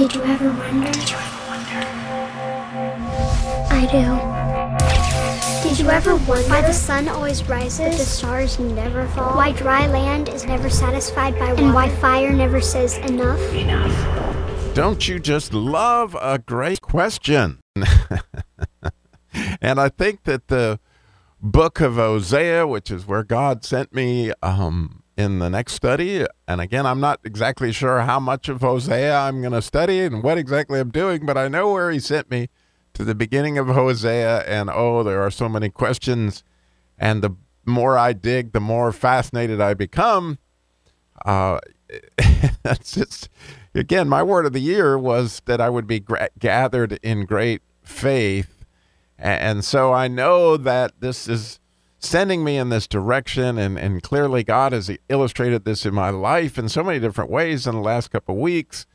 Did you ever wonder? Did you ever wonder? I do. Did you ever wonder why the sun always rises, but the stars never fall? Why dry land is never satisfied by water? And why fire never says enough? Enough. Don't you just love a great question? and I think that the book of Hosea, which is where God sent me um, in the next study. And again, I'm not exactly sure how much of Hosea I'm going to study and what exactly I'm doing, but I know where He sent me to the beginning of Hosea. And oh, there are so many questions. And the more I dig, the more fascinated I become. Uh, that's just, again, my word of the year was that I would be gra- gathered in great faith and so I know that this is sending me in this direction. And, and clearly, God has illustrated this in my life in so many different ways in the last couple of weeks.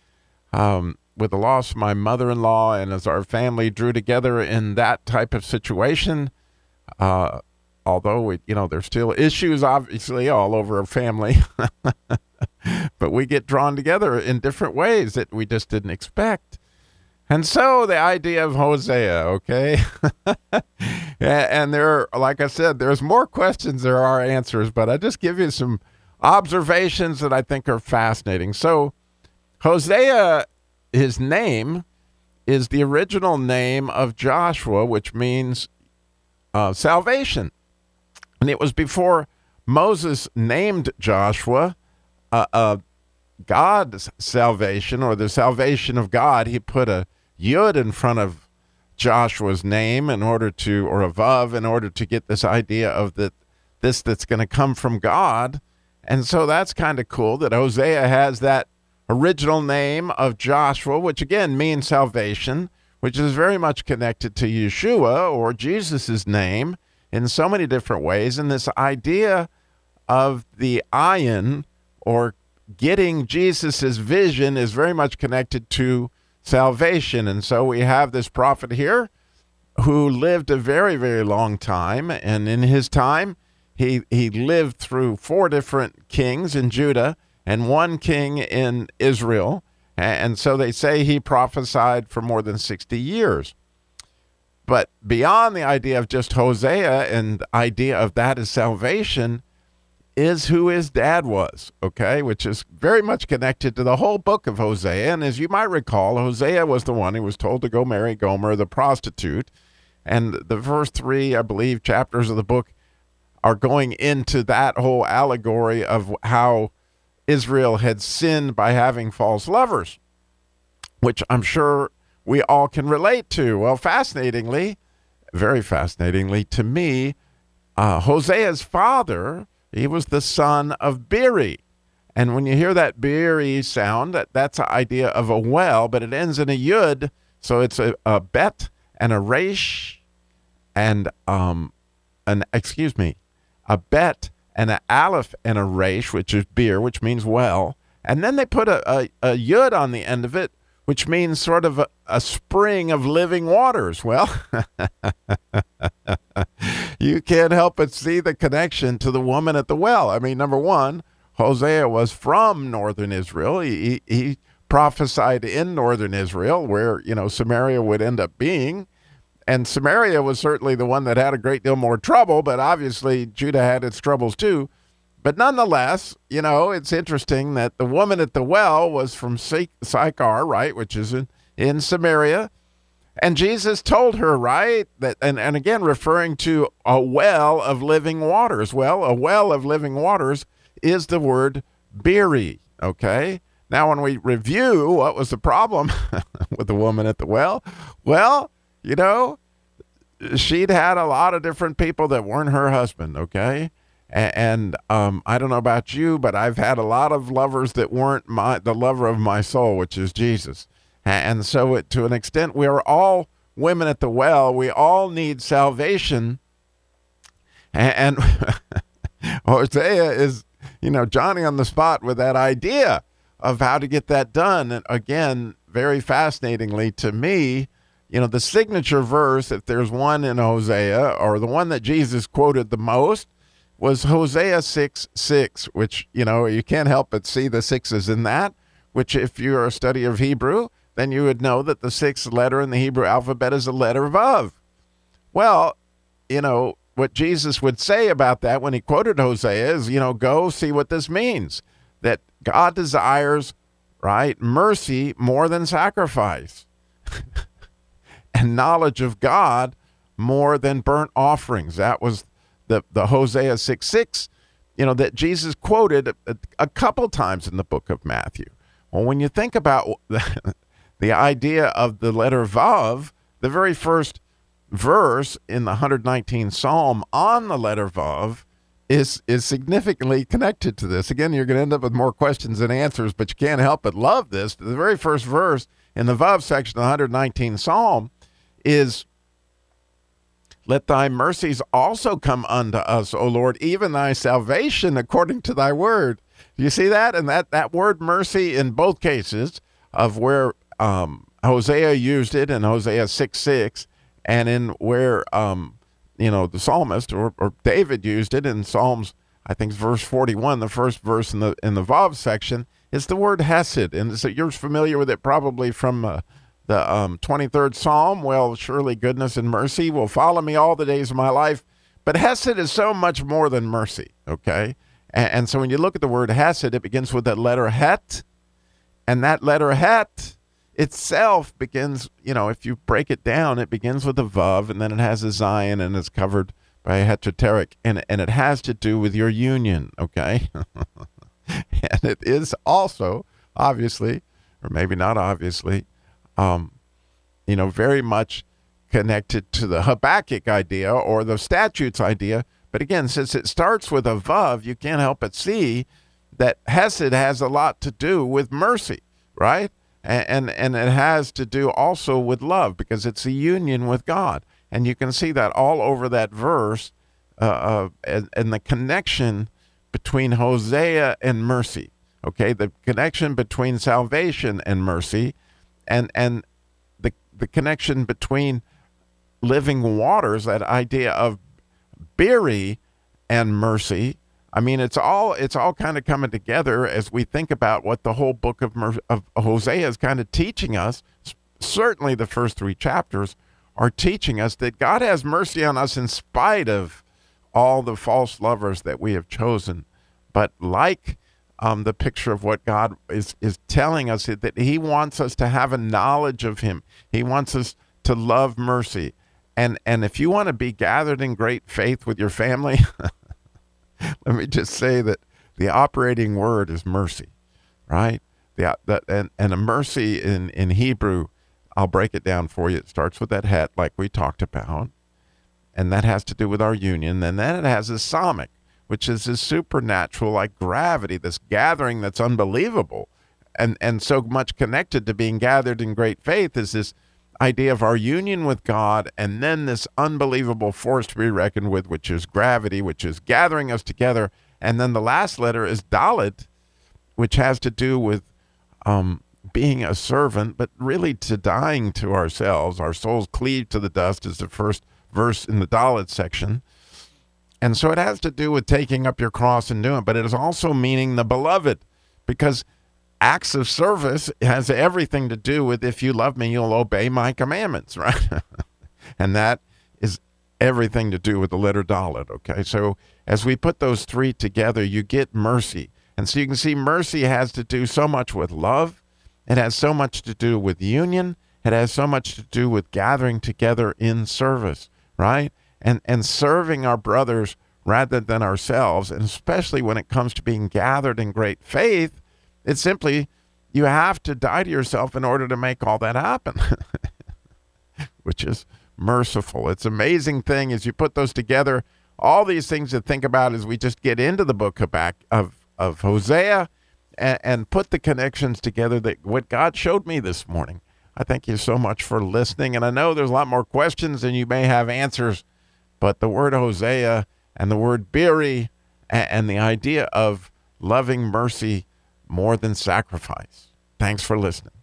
Um, with the loss of my mother in law, and as our family drew together in that type of situation, uh, although we, you know, there's still issues obviously all over our family, but we get drawn together in different ways that we just didn't expect. And so the idea of Hosea, okay? and there, like I said, there's more questions there are answers, but I just give you some observations that I think are fascinating. So Hosea, his name is the original name of Joshua, which means uh, salvation. And it was before Moses named Joshua uh, uh, God's salvation or the salvation of God. He put a Yud in front of Joshua's name in order to, or above, in order to get this idea of that this that's going to come from God. And so that's kind of cool that Hosea has that original name of Joshua, which again means salvation, which is very much connected to Yeshua or Jesus' name in so many different ways. And this idea of the ayin or getting Jesus' vision is very much connected to salvation. And so we have this prophet here who lived a very, very long time. And in his time, he, he lived through four different kings in Judah and one king in Israel. And so they say he prophesied for more than 60 years. But beyond the idea of just Hosea and the idea of that as salvation, is who his dad was, okay, which is very much connected to the whole book of Hosea. And as you might recall, Hosea was the one who was told to go marry Gomer, the prostitute. And the first three, I believe, chapters of the book are going into that whole allegory of how Israel had sinned by having false lovers, which I'm sure we all can relate to. Well, fascinatingly, very fascinatingly to me, uh, Hosea's father he was the son of Beeri. And when you hear that Beeri sound, that, that's an idea of a well, but it ends in a yud. So it's a, a bet and a resh and um an excuse me, a bet and an aleph and a resh, which is beer, which means well. And then they put a, a, a yud on the end of it, which means sort of a, a spring of living waters. Well, you can't help but see the connection to the woman at the well. I mean, number one, Hosea was from northern Israel. He, he, he prophesied in northern Israel, where, you know, Samaria would end up being. And Samaria was certainly the one that had a great deal more trouble, but obviously Judah had its troubles too. But nonetheless, you know, it's interesting that the woman at the well was from Sychar, right, which is in, in Samaria. And Jesus told her, right, that, and, and again, referring to a well of living waters. Well, a well of living waters is the word Beeri, okay? Now, when we review what was the problem with the woman at the well, well, you know, she'd had a lot of different people that weren't her husband, okay? And, um, I don't know about you, but I've had a lot of lovers that weren't my the lover of my soul, which is Jesus. And so, to an extent, we are all women at the well. We all need salvation. And, and Hosea is, you know, Johnny on the spot with that idea of how to get that done. And again, very fascinatingly to me, you know, the signature verse, if there's one in Hosea, or the one that Jesus quoted the most, was Hosea 6 6, which, you know, you can't help but see the sixes in that, which, if you're a study of Hebrew, then you would know that the sixth letter in the Hebrew alphabet is the letter Vav. Well, you know, what Jesus would say about that when he quoted Hosea is, you know, go see what this means. That God desires, right, mercy more than sacrifice, and knowledge of God more than burnt offerings. That was the, the Hosea 6 6, you know, that Jesus quoted a, a couple times in the book of Matthew. Well, when you think about the, idea of the letter Vav, the very first verse in the 119th Psalm on the letter Vav is is significantly connected to this. Again, you're going to end up with more questions than answers, but you can't help but love this. The very first verse in the Vav section of the 119th Psalm is let thy mercies also come unto us, O Lord, even thy salvation according to thy word. Do you see that? And that, that word mercy in both cases of where um, Hosea used it in Hosea 6 6 and in where um, you know the psalmist or, or David used it in Psalms, I think verse forty one, the first verse in the in the Vav section, is the word Hesed, and so you're familiar with it probably from uh, the um, twenty third Psalm. Well, surely goodness and mercy will follow me all the days of my life. But Hesed is so much more than mercy. Okay, and, and so when you look at the word Hesed, it begins with that letter Het, and that letter Het itself begins, you know, if you break it down, it begins with a Vav and then it has a Zayin and it's covered by a heteroteric and, and it has to do with your union, okay? and it is also, obviously, or maybe not obviously, um, you know, very much connected to the Habakkuk idea or the statutes idea. But again, since it starts with a Vav, you can't help but see that Hesed has a lot to do with mercy, right? And, and it has to do also with love because it's a union with God, and you can see that all over that verse, uh, uh, and, and the connection between Hosea and mercy. Okay, the connection between salvation and mercy, and and the the connection between living waters, that idea of Beeri and mercy, I mean, it's all it's all kind of coming together as we think about what the whole book of, of Hosea is kind of teaching us. Certainly, the first three chapters are teaching us that God has mercy on us in spite of all the false lovers that we have chosen. But like um, the picture of what God is is telling us that He wants us to have a knowledge of Him. He wants us to love mercy. And and if you want to be gathered in great faith with your family. let me just say that the operating word is mercy, right? The, that, and, and a mercy in, in Hebrew, I'll break it down for you. It starts with that het, like we talked about, and that has to do with our union. And then it has a Samekh, which is this supernatural, like gravity, this gathering that's unbelievable, and and so much connected to being gathered in great faith is this idea of our union with God and then this unbelievable force to be reckoned with, which is gravity, which is gathering us together. And then the last letter is Dalet, which has to do with um, being a servant, but really to dying to ourselves. Our souls cleave to the dust, is the first verse in the Dalet section. And so it has to do with taking up your cross and doing it, but it is also meaning the beloved, because acts of service has everything to do with if you love me, you'll obey my commandments, right? and that is everything to do with the letter Dalet, okay? So as we put those three together, you get mercy. And so you can see mercy has to do so much with love, it has so much to do with union, it has so much to do with gathering together in service, right? And and serving our brothers rather than ourselves, and especially when it comes to being gathered in great faith, it's simply you have to die to yourself in order to make all that happen, which is merciful. It's amazing thing as you put those together. All these things to think about as we just get into the book of back of of Hosea and, and put the connections together that what God showed me this morning. I thank you so much for listening, and I know there's a lot more questions than you may have answers, but the word Hosea and the word Beeri and, and the idea of loving mercy more than sacrifice. Thanks for listening.